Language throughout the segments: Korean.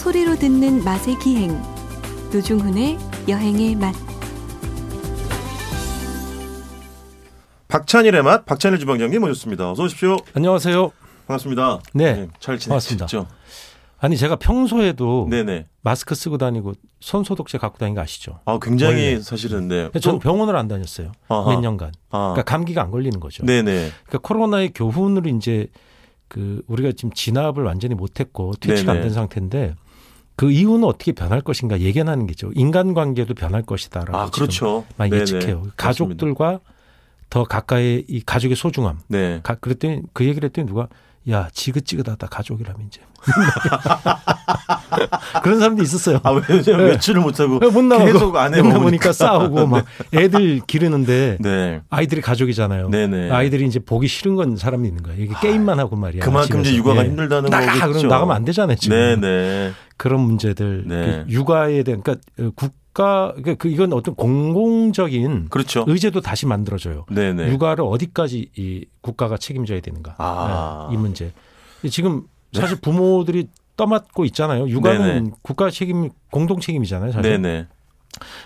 소리로 듣는 맛의 기행 노중훈의 여행의 맛 박찬일의 맛 박찬일 주방장님 모셨습니다. 어서 오십시오. 안녕하세요. 반갑습니다. 네, 잘 반갑습니다. 지내셨죠? 아니 제가 평소에도 네네. 마스크 쓰고 다니고 손 소독제 갖고 다니는 거 아시죠? 아 굉장히 원래. 사실은 네. 저는 병원을 안 다녔어요. 아하. 몇 년간. 아. 그러니까 감기가 안 걸리는 거죠. 네네. 그러니까 코로나의 교훈으로 이제 그 우리가 지금 진압을 완전히 못했고 퇴치가 안 네네. 된 상태인데 그 이후는 어떻게 변할 것인가 예견하는 게죠. 인간관계도 변할 것이다라고 아 그렇죠. 많이 네네. 예측해요. 맞습니다. 가족들과 더 가까이 이 가족의 소중함. 네. 가, 그랬더니 그 얘기를 했더니 누가 야 지긋지긋하다 가족이라면 이제 그런 사람도 있었어요. 아 왜냐면 네. 외출을 못 하고 못 나가고 계속 안에 못. 나오니까 싸우고 막 애들 기르는데 네. 아이들이 가족이잖아요. 네네. 아이들이 이제 보기 싫은 건 사람이 있는 거예요. 이게 게임만 하고 말이야. 그만큼 이제. 육아가 예. 힘들다는 나가 거겠죠. 그럼 나가면 안 되잖아요. 지금 네네. 그런 문제들 네. 그 육아에 대한 그러니까 국가 그러니까 그 이건 어떤 공공적인 그렇죠. 의제도 다시 만들어져요. 네네. 육아를 어디까지 이 국가가 책임져야 되는가 아. 네, 이 문제. 지금 사실 부모들이 떠맡고 있잖아요. 육아는 네네. 국가 책임 공동 책임이잖아요. 사실. 네네.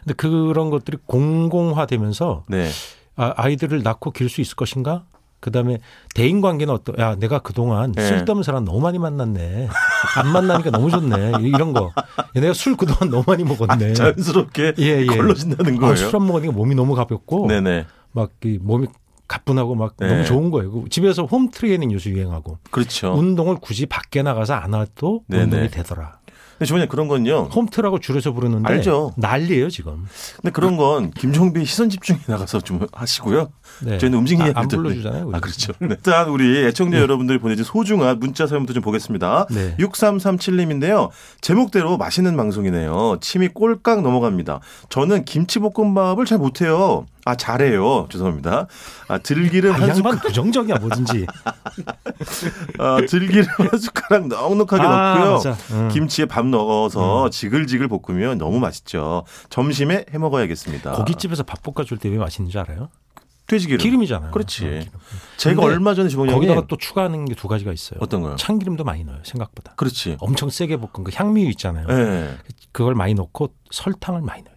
근데 그런 것들이 공공화되면서 네. 아, 아이들을 낳고 기를 수 있을 것인가? 그다음에 대인 관계는 어떠? 야, 내가 그동안 네. 쓸데없는 사람 너무 많이 만났네. 안 만나니까 너무 좋네. 이런 거. 야, 내가 술 그동안 너무 많이 먹었네. 아, 자연스럽게 예, 예. 걸러진다는 거예요. 아, 술안 먹으니까 몸이 너무 가볍고 네네. 막이 몸이 가뿐하고 막 네. 너무 좋은 거예요. 그 집에서 홈 트레이닝 요새 유행하고 그렇죠. 운동을 굳이 밖에 나가서 안 해도 네네. 운동이 되더라. 근데 주원님 그런 건요. 홈트라고 줄여서 부르는데 알죠. 난리예요 지금. 근데 그런 건 김종빈 시선 집중에 나가서 좀 하시고요. 네. 저희는 움직 아, 이야기 안 불러주잖아요. 아, 그렇죠. 네. 일단 우리 애청자 여러분들이 보내준 소중한 문자 사연부터 좀 보겠습니다. 네. 6337님인데요. 제목대로 맛있는 방송이네요. 침이 꼴깍 넘어갑니다. 저는 김치볶음밥을 잘 못해요. 아, 잘해요. 죄송합니다. 아, 들기름 아, 이한 숟가락, 부정적이야 뭐든지. 아, 들기름 한 숟가락 넉넉하게 아, 넣고요. 응. 김치에 밥 넣어서 지글지글 볶으면 너무 맛있죠. 점심에 해 먹어야겠습니다. 고깃집에서 밥 볶아줄 때 왜 맛있는 줄 알아요? 돼지기름. 기름이잖아요. 그렇지. 어, 기름. 제가 얼마 전에 주방장님 거기다가 또 추가하는 게 두 가지가 있어요. 어떤 거요? 참기름도 많이 넣어요. 생각보다. 그렇지. 엄청 세게 볶은 그 향미유 있잖아요. 예. 그걸 많이 넣고 설탕을 많이 넣어요.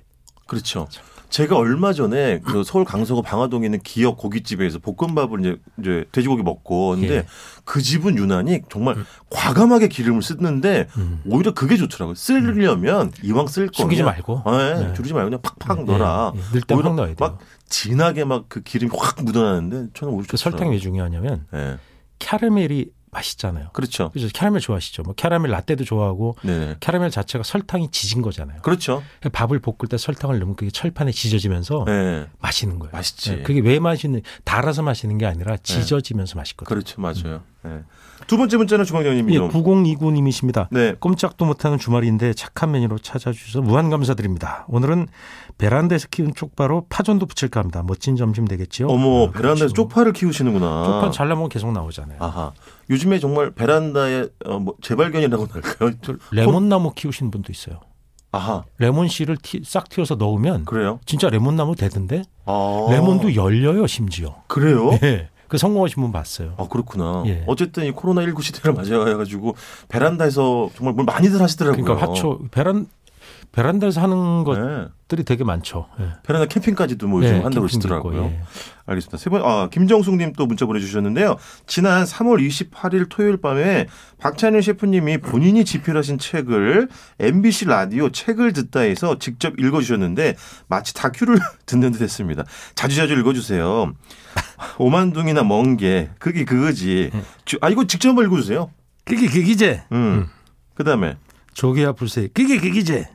그렇죠. 제가 얼마 전에 그 서울 강서구 방화동에 있는 기역 고깃집에서 볶음밥을 이제, 이제 돼지고기 먹고 근데 예. 그 집은 유난히 정말 과감하게 기름을 쓰는데 음. 오히려 그게 좋더라고요. 쓰려면 이왕 쓸 거면 숨기지 말고. 예, 네. 줄이지 말고 그냥 팍팍 예, 넣어라. 땐 오히려 확 넣어야 돼요. 막 진하게 막 그 기름이 확 묻어나는데 저는 오히려 그 설탕이 왜 중요하냐면 예. 캐러멜이 맛있잖아요. 그렇죠. 그래서 캐러멜 좋아하시죠? 뭐 캐러멜 라떼도 좋아하고 네. 캐러멜 자체가 설탕이 지진 거잖아요. 그렇죠. 밥을 볶을 때 설탕을 넣으면 그게 철판에 지져지면서 예. 맛있는 거예요. 맛있지. 네, 그게 왜 맛있는 달아서 맛있는 게 아니라 지져지면서 맛있거든요. 그렇죠. 맞아요. 예. 두 번째 문자는 주방장님이 예, 좀 9029님이십니다. 네. 꼼짝도 못하는 주말인데 착한 메뉴로 찾아주셔서 무한 감사드립니다. 오늘은 베란다에서 키운 쪽파로 파전도 부칠까 합니다. 멋진 점심 되겠지요? 어머 아, 베란다에서 그렇죠. 쪽파를 키우시는구나. 쪽파 잘 나면 계속 나오잖아요. 아하. 요즘에 정말 베란다에 어, 뭐 재발견이라고 할까요? 저 레몬나무 키우시는 분도 있어요. 아하. 레몬 씨를 티- 싹 튀어서 넣으면 그래요? 진짜 레몬나무 되던데 아. 레몬도 열려요 심지어. 그래요? 예. 그 성공하신 분 봤어요. 아 그렇구나. 예. 어쨌든 이 코로나 19 시대를 맞이해가지고 베란다에서 정말 뭘 많이들 하시더라고요. 그러니까 화초 베란 베란다에서 하는 네. 것들이 되게 많죠. 예. 베란다 캠핑까지도 뭐 요즘 네, 한다고 그러시더라고요. 예. 알겠습니다. 세 번, 아, 김정숙님 또 문자 보내주셨는데요. 지난 3월 28일 토요일 밤에 박찬일 셰프님이 본인이 집필하신 책을 MBC 라디오 책을 듣다에서 직접 읽어주셨는데 마치 다큐를 듣는 듯 했습니다. 자주자주 읽어주세요. 오만둥이나 멍게, 그게 그거지. 주- 아, 이거 직접 한번 읽어주세요. 그게 그기제. 음. 그 다음에. 조개와 불새. 그게 그기제.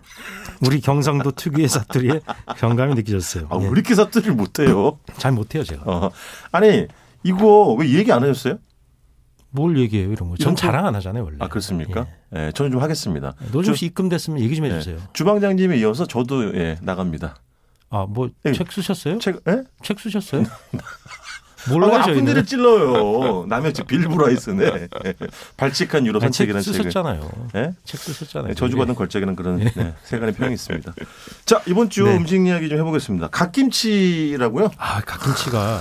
우리 경상도 특유의 사투리에 경감이 느껴졌어요. 아, 왜 예. 이렇게 사투리를 못해요? 잘 못해요 제가. 어. 아니, 이거 왜 얘기 안 하셨어요? 뭘 얘기해요 이런 거. 전 거- 자랑 안 하잖아요 원래. 아, 그렇습니까? 예, 저는 좀 하겠습니다. 주- 씨 입금됐으면 얘기 좀 예, 해주세요. 주방장님에 이어서 저도 예, 나갑니다. 아뭐 예. 책 쓰셨어요? 책, 예? 책 쓰셨어요? 아, 몰라요 아픈 저희는. 데를 찔러요. 남의 집 빌 브라이스네. 예. 발칙한 유럽 산책이라는 책을. 쓰셨잖아요. 예? 책 쓰셨잖아요. 네, 저주받은 걸작이라는 그런 네, 세간의 평이 있습니다. 자, 이번 주 네. 음식 이야기 좀 해보겠습니다. 갓김치라고요? 아 갓김치가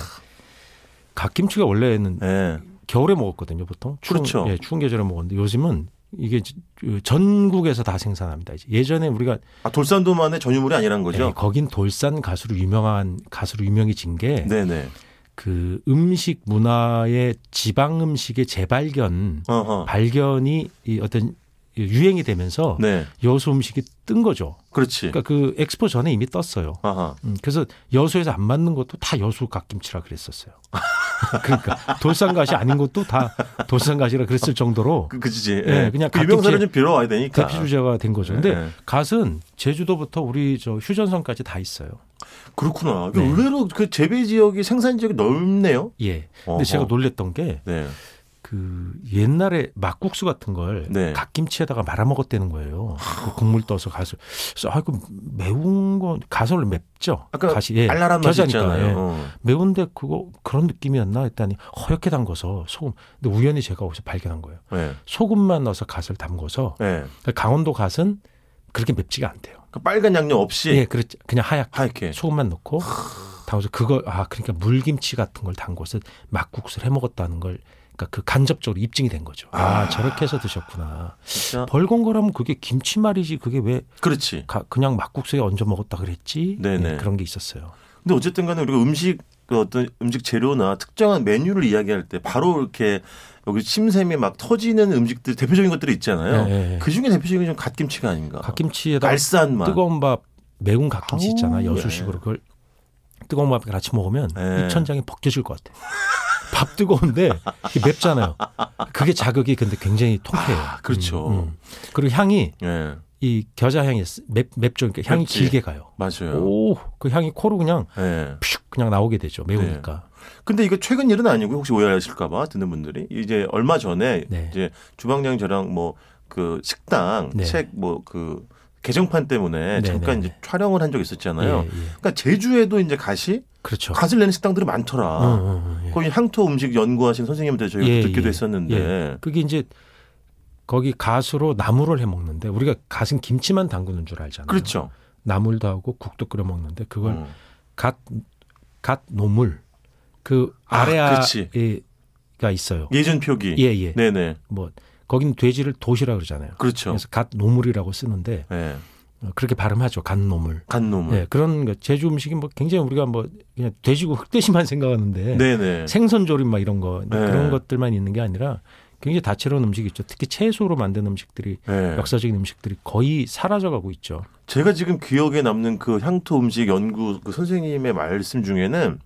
갓김치가 원래는 예. 겨울에 먹었거든요 보통. 추운, 그렇죠. 예, 추운 계절에 먹었는데 요즘은 이게 그 전국에서 다 생산합니다. 이제 예전에 우리가 아, 돌산도만의 전유물이 아니란 거죠? 네, 거긴 돌산 가수로 유명한 가수로 유명해진 게 네네. 그 음식 문화의 지방 음식의 재발견 어허. 발견이 이 어떤 유행이 되면서 네. 여수 음식이 뜬 거죠. 그렇지. 그러니까 그 엑스포 전에 이미 떴어요. 음, 그래서 여수에서 안 맞는 것도 다 여수 갓김치라 그랬었어요. 그러니까 돌산갓이 아닌 것도 다 돌산갓이라 그랬을 정도로 그, 그지. 예, 예. 그냥 그 유명사를 좀 빌어와야 되니까. 대표 주제가 된 거죠. 근데 예. 갓은 제주도부터 우리 저 휴전선까지 다 있어요. 그렇구나. 네. 의외로 그 재배 지역이 생산 지역이 넓네요. 예. 근데 어허. 제가 놀랬던 게 네. 그 옛날에 막국수 같은 걸 네. 갓김치에다가 말아 먹었다는 거예요. 그 국물 떠서 가서 그래서 아이고 매운 거 원래 맵죠. 아까 가시 예. 알랄한 맛이 겨자니까, 있잖아요. 예. 어. 매운데 그거 그런 느낌이었나 했더니 허옇게 담궈서 소금. 근데 우연히 제가 거기서 발견한 거예요. 네. 소금만 넣어서 갓을 담궈서 네. 강원도 갓은 그렇게 맵지가 않대요. 그 빨간 양념 없이 예, 그렇지. 그냥 하얗게 하얗게. 소금만 넣고 담궈서 그걸 아 그러니까 물김치 같은 걸 담궈서 막국수를 해 먹었다는 걸 그러니까 그 간접적으로 입증이 된 거죠. 아, 아. 저렇게 해서 드셨구나. 진짜. 벌건 거라면 그게 김치 말이지 그게 왜 그렇지. 가- 그냥 막국수에 얹어 먹었다 그랬지? 네네. 예, 그런 게 있었어요. 근데 어쨌든 간에 우리가 음식 그 어떤 음식 재료나 특정한 메뉴를 이야기할 때 바로 이렇게 여기 침샘이 막 터지는 음식들 대표적인 것들이 있잖아요. 예, 예, 예. 그 중에 대표적인 좀 갓김치가 아닌가. 갓김치에다 알싸한 맛. 뜨거운 밥 매운 갓김치 있잖아 예. 여수식으로 그걸 뜨거운 밥 같이 먹으면 예. 입천장이 벗겨질 것 같아. 밥 뜨거운데 맵잖아요. 그게 자극이 근데 굉장히 통쾌해요. 아, 그렇죠. 음, 음. 그리고 향이 예. 이 겨자 향이 맵 맵죠. 그러니까 향이 맵지. 길게 가요. 맞아요. 오, 그 향이 코로 그냥 예. 슉 그냥 나오게 되죠. 매우니까. 근데 이거 최근 일은 아니고 혹시 오해하실까봐 듣는 분들이 이제 얼마 전에 네. 이제 주방장 저랑 뭐 그 식당 네. 책뭐그 개정판 때문에 네, 잠깐 네, 이제 촬영을 한 적이 있었잖아요. 예, 예. 그러니까 제주에도 이제 갓이 그렇죠. 갓을 내는 식당들이 많더라. 응, 응, 응, 예. 거기 향토 음식 연구하신 선생님한테 저희가 예, 듣기도 예. 했었는데 예. 그게 이제 거기 갓으로 나물을 해 먹는데 우리가 갓은 김치만 담그는 줄 알잖아요. 그렇죠. 나물도 하고 국도 끓여 먹는데 그걸 어. 갓, 갓 노물 그 아, 아래아가 그렇지. 있어요. 예전 표기. 예, 예. 네네. 뭐 거기는 돼지를 돗이라 그러잖아요. 그렇죠. 그래서 갓 노물이라고 쓰는데 예. 어, 그렇게 발음하죠. 갓 노물. 갓 노물. 예, 그런 거 제주 음식이 뭐 굉장히 우리가 뭐 그냥 돼지고 흑돼지만 생각하는데 네네. 생선 조림 막 이런 거 네. 그런 것들만 있는 게 아니라 굉장히 다채로운 음식이 있죠. 특히 채소로 만든 음식들이 예. 역사적인 음식들이 거의 사라져가고 있죠. 제가 지금 기억에 남는 그 향토 음식 연구 그 선생님의 말씀 중에는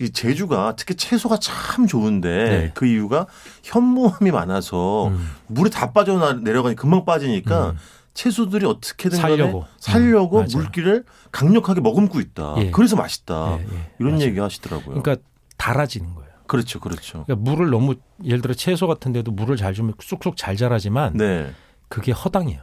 이 제주가 특히 채소가 참 좋은데 네. 그 이유가 현무암이 많아서 음. 물에 다 빠져 내려가니 금방 빠지니까 음. 채소들이 어떻게든 살려고. 살려고 음. 물기를 강력하게 머금고 있다. 예. 그래서 맛있다. 예, 예. 이런 맞아요. 얘기 하시더라고요. 그러니까 달아지는 거예요. 그렇죠, 그렇죠. 그러니까 물을 너무 예를 들어 채소 같은 데도 물을 잘 주면 쑥쑥 잘 자라지만 네. 그게 허당이에요.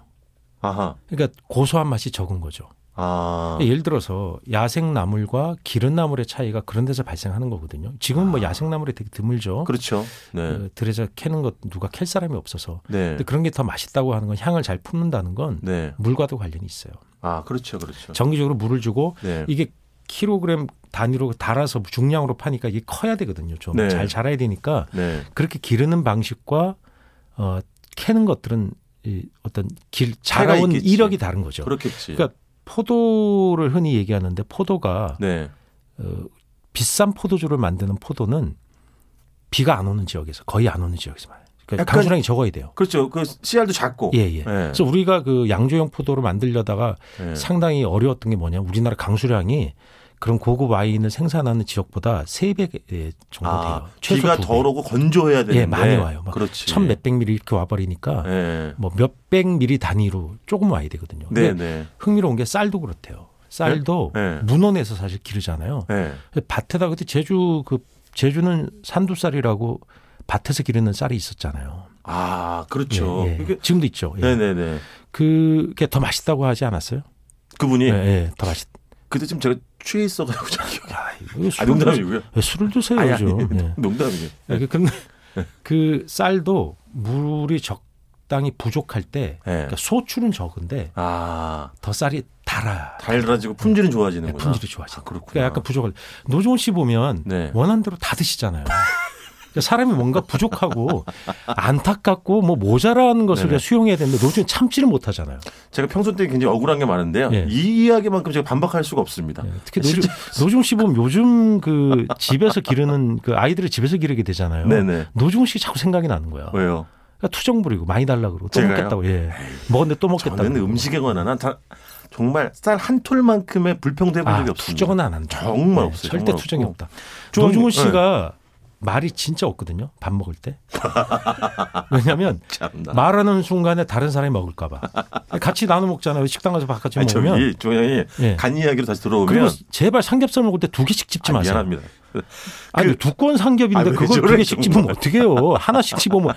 아하. 그러니까 고소한 맛이 적은 거죠. 아. 예를 들어서 야생 나물과 기른 나물의 차이가 그런 데서 발생하는 거거든요. 지금 뭐 야생 나물이 되게 드물죠. 그렇죠. 네. 어, 들에서 캐는 것 누가 캘 사람이 없어서. 네. 근데 그런 게 더 맛있다고 하는 건 향을 잘 품는다는 건 네. 물과도 관련이 있어요. 아, 그렇죠, 그렇죠. 정기적으로 물을 주고 네. 이게 킬로그램 단위로 달아서 중량으로 파니까 이게 커야 되거든요. 좀 네. 잘 자라야 되니까 네. 그렇게 기르는 방식과 어, 캐는 것들은 이 어떤 길 자라온. 이력이 다른 거죠. 그렇겠지. 그러니까 포도를 흔히 얘기하는데 포도가 네. 어, 비싼 포도주를 만드는 포도는 비가 안 오는 지역에서 거의 안 오는 지역에서 많아요. 그러니까 강수량이 적어야 돼요. 그렇죠. 그 씨알도 작고. 예, 예. 네. 그래서 우리가 그 양조형 포도를 만들려다가 네. 상당히 어려웠던 게 뭐냐. 우리나라 강수량이 그런 고급 와인을 생산하는 지역보다 세 배 정도 아, 돼요. 최소 비가. 덜하고 건조해야 되는데. 예, 많이 와요. 막 그렇지. 천 몇백 미리 이렇게 와버리니까 네. 뭐 몇백 미리 단위로 조금 와야 되거든요. 네, 네. 흥미로운 게 쌀도 그렇대요. 쌀도 네? 네. 문헌에서 사실 기르잖아요. 네. 밭에다 그때 제주 그 제주는 산두쌀이라고 밭에서 기르는 쌀이 있었잖아요. 아, 그렇죠. 예, 예. 그게 지금도 있죠. 예. 네, 네, 네. 그게 더 맛있다고 하지 않았어요? 그분이 예, 예, 더 맛있. 그때 지금 제가 취해 있어 가지고 잘 기억이 안 야, 이거 아, 농담이고요. 왜 술을 드세요, 아니, 아니, 좀. 예. 농담이에요. 예, 그- 근데 그 쌀도 물이 적당히 부족할 때 네. 그러니까 소출은 적은데 아, 더 쌀이 달아. 달달해지고 품질은 네, 좋아지는구나. 품질이 좋아져. 아, 그렇구나. 그러니까 약간 부족할. 노종훈 씨 보면 네. 원하는 대로 다 드시잖아요. 사람이 뭔가 부족하고 안타깝고 뭐 모자라는 것을 네네. 수용해야 되는데 노중은 참지를 못하잖아요. 제가 평소 때 굉장히 억울한 게 많은데요. 예. 이 이야기만큼 제가 반박할 수가 없습니다. 예, 특히 노중, 노중 씨 보면 요즘 그 집에서 기르는 그 아이들을 집에서 기르게 되잖아요. 네네. 노중 씨 자꾸 생각이 나는 거야. 왜요? 그러니까 투정 부리고 많이 달라 그러고 또 제가요? 먹겠다고. 예. 먹었는데 또 먹겠다고. 저는 음식에 관한 다 정말 쌀 한 톨만큼의 불평도 해본 아, 적이 없습니다. 투정은 안 한다. 정말 없어요. 절대 정말 투정이 없고. 없다. 좀- 노중훈 네. 씨가 말이 진짜 없거든요. 밥 먹을 때. 왜냐하면. 말하는 순간에 다른 사람이 먹을까 봐. 같이 나눠 먹잖아요. 식당 가서 바깥에 먹으면. 조영이 예. 간 이야기로 다시 들어오면 그리고 제발 삼겹살 먹을 때 두 개씩 집지 아, 마세요. 미안합니다. 아니 그- 두꺼운 아, 삼겹인데 왜 그걸 두 개씩. 집으면 어떡해요. 하나씩 집으면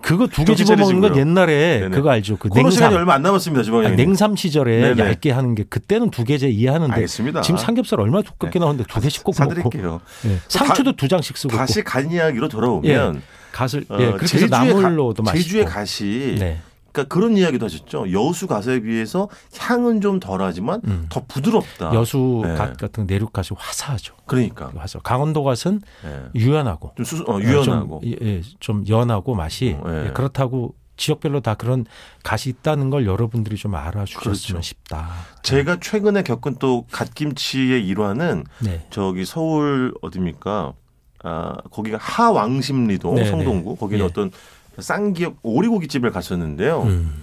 그거 두개 정신 집어 먹는 건. 옛날에 네네. 그거 알죠. 그 코로나 시간이 냉삼. 얼마 안 남았습니다, 지방에. 냉삼 시절에 네네. 얇게 하는 게 그때는 두 개제 이해하는데 알겠습니다. 지금 삼겹살 얼마나 두껍게 나오는데 두 개씩 꼭 먹고 사드릴게요. 예. 상추도 두 장씩 쓰고 다시 간 이야기로 돌아오면 갓을 어, 예, 그렇게 해서 제주의 나물로도 가, 맛있고 제주의 갓이 네. 그러니까 그런 이야기도 하셨죠. 여수 갓에 비해서 향은 좀 덜하지만 음. 더 부드럽다. 여수 네. 갓 같은 내륙 갓이 화사하죠. 그러니까 화사. 강원도 갓은 예. 유연하고 좀 수, 어, 유연하고 좀, 예, 좀 연하고 맛이 어, 예. 예, 그렇다고 지역별로 다 그런 갓이 있다는 걸 여러분들이 좀 알아주셨으면 그렇죠. 싶다. 제가 최근에 겪은 또 갓김치의 일화는 네. 저기 서울 어디입니까? 아 거기가 하왕심리동 네, 성동구 네. 거기는 예. 어떤 쌍기역 오리고기 집을 갔었는데요. 음.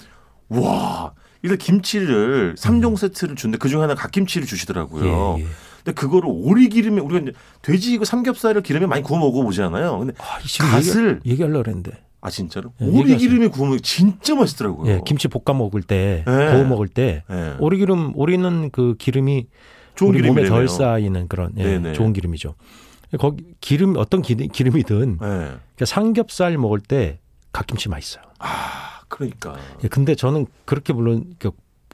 와 이래 김치를 삼종 세트를 주는데 그중 하나 갓김치를 주시더라고요. 예, 예. 근데 그거를 오리 기름에 우리가 이제 돼지 이거 삼겹살을 기름에 많이 구워 먹어보잖아요. 근데 아, 갓을 얘기, 얘기하려고 그랬는데. 아 진짜로 예, 오리 얘기하세요. 기름에 구워 먹으면 진짜 맛있더라고요. 예, 김치 볶아 먹을 때, 네. 구워 먹을 때 예. 오리 기름 오리는 그 기름이 좋은 우리 몸에 기름이래요. 덜 쌓이는 그런 예. 좋은 기름이죠. 거기 기름 어떤 기름, 기름이든 예. 그러니까 삼겹살 먹을 때 갓김치 맛있어요. 아 그러니까 예, 근데 저는 그렇게 물론 그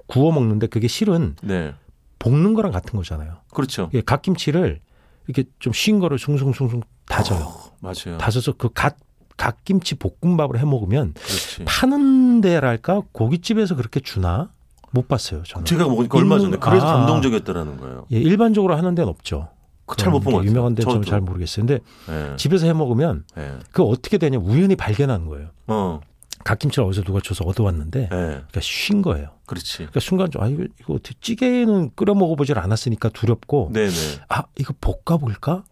구워 먹는데 그게 실은 네 볶는 거랑 같은 거잖아요. 그렇죠. 예, 갓김치를 이렇게 좀 쉰 거를 숭숭숭숭 다져요. 어, 맞아요. 다져서 그 갓 갓김치 볶음밥을 해 먹으면 그렇지. 파는 데랄까 고깃집에서 그렇게 주나 못 봤어요. 저는. 제가 먹으니까 얼마 전에 그래서 아. 감동적이었다는 거예요. 예, 일반적으로 하는 데는 없죠. 잘 못 본 것 같아요. 유명한 저도. 잘 모르겠어요. 근데 예. 집에서 해 먹으면 예. 그 어떻게 되냐 우연히 발견하는 거예요. 어. 갓김치를 어디서 누가 줘서 얻어왔는데 예. 그러니까 쉰 거예요. 그렇지. 그러니까 순간 좀 아 이거, 이거 어떻게 찌개는 끓여 먹어보질 않았으니까 두렵고 네네. 아 이거 볶아볼까?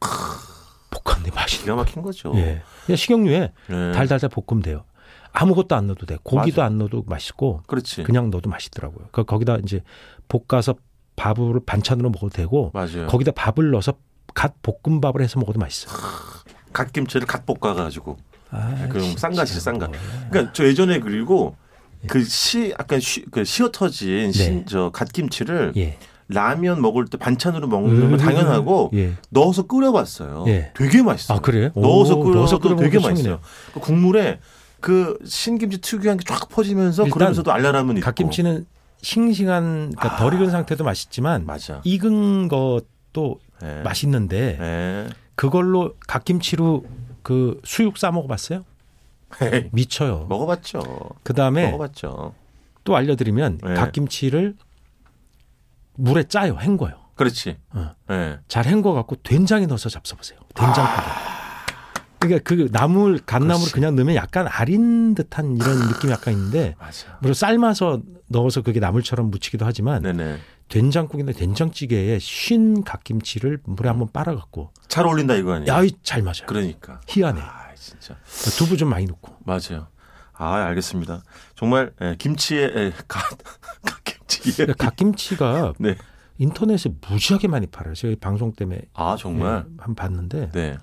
볶았는데 맛있네. 기가 막힌 거죠. 예, 그냥 식용유에 예. 달달달 볶으면 돼요. 아무것도 안 넣어도 돼. 고기도 맞아. 안 넣어도 맛있고 그렇지. 그냥 넣어도 맛있더라고요. 그 거기다 이제 볶아서 밥을 반찬으로 먹어도 되고 맞아요. 거기다 밥을 넣어서 갓 볶음밥을 해서 먹어도 맛있어요. 갓김치를 갓 볶아가지고. 아, 그럼 진짜 쌍갓이죠, 쌍갓. 뭐. 그러니까 저 예전에 그리고 그시 약간 쉬, 그 시어터진 네. 신, 저 갓김치를 예. 라면 먹을 때 반찬으로 먹는 건 음, 당연하고 예. 넣어서 끓여봤어요. 예. 되게 맛있어요. 아 그래요? 넣어서 오, 끓여도 끓여 되게 맛있어요. 그 국물에 그 신김치 특유한 게 쫙 퍼지면서 그러면서도 알라람은 있고. 갓김치는 싱싱한 그러니까 덜 익은 상태도 맛있지만 맞아. 익은 것 도 예. 맛있는데 예. 그걸로 갓김치로 그 수육 싸 먹어봤어요? 헤이, 미쳐요. 먹어봤죠. 그 다음에 먹어봤죠. 또 알려드리면 네. 갓김치를 물에 짜요, 헹궈요. 그렇지. 어. 예. 잘 헹궈갖고 된장에 넣어서 잡숴보세요. 된장국에. 그러니까 그 나물 갓나물. 그냥 넣으면 약간 아린 듯한 이런 느낌이 약간 있는데 맞아. 물론 삶아서 넣어서 그게 나물처럼 무치기도 하지만 네네. 된장국이나 된장찌개에 쉰 갓김치를 물에 한번 빨아갖고 잘 어울린다 이거 아니에요? 야이 잘 맞아요. 그러니까. 희한해. 아 진짜. 두부 좀 많이 넣고. 맞아요. 아 알겠습니다. 정말 예, 김치에 예, 갓 갓김치. 그러니까 갓김치가 네. 인터넷에 무지하게 많이 팔아요. 제가 이 방송 때문에 아 정말. 예, 한번 봤는데 네.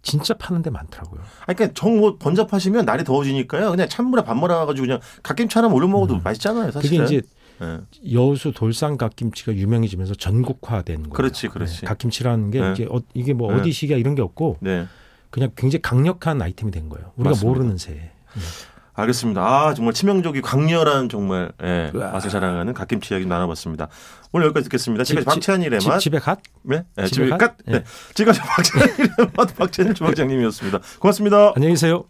진짜 파는 데 많더라고요. 아, 그러니까 정뭐 번잡하시면 날이 더워지니까요. 그냥 찬물에 밥 말아가지고 그냥 갓김치 하나 올려 먹어도 맛있잖아요. 그게 사실은. 이제 예. 여수 돌산 갓김치가 유명해지면서 전국화된 거예요. 그렇지, 그렇지. 네, 갓김치라는 게 네. 이게, 어, 이게 뭐 네. 어디시기야 이런 게 없고 네. 그냥 굉장히 강력한 아이템이 된 거예요. 우리가 맞습니다. 모르는 새에. 알겠습니다. 아 정말 치명적이 강렬한 정말 예. 맛을 자랑하는 갓김치 이야기 나눠봤습니다. 오늘 여기까지 듣겠습니다. 지금까지 집- 박찬일의 집, 맛. 집에 갓? 네, 네, 집에 집에 갓? 갓. 네. 지금까지 박찬일의 맛 박찬일 주방장님이었습니다. 고맙습니다. 안녕히 계세요.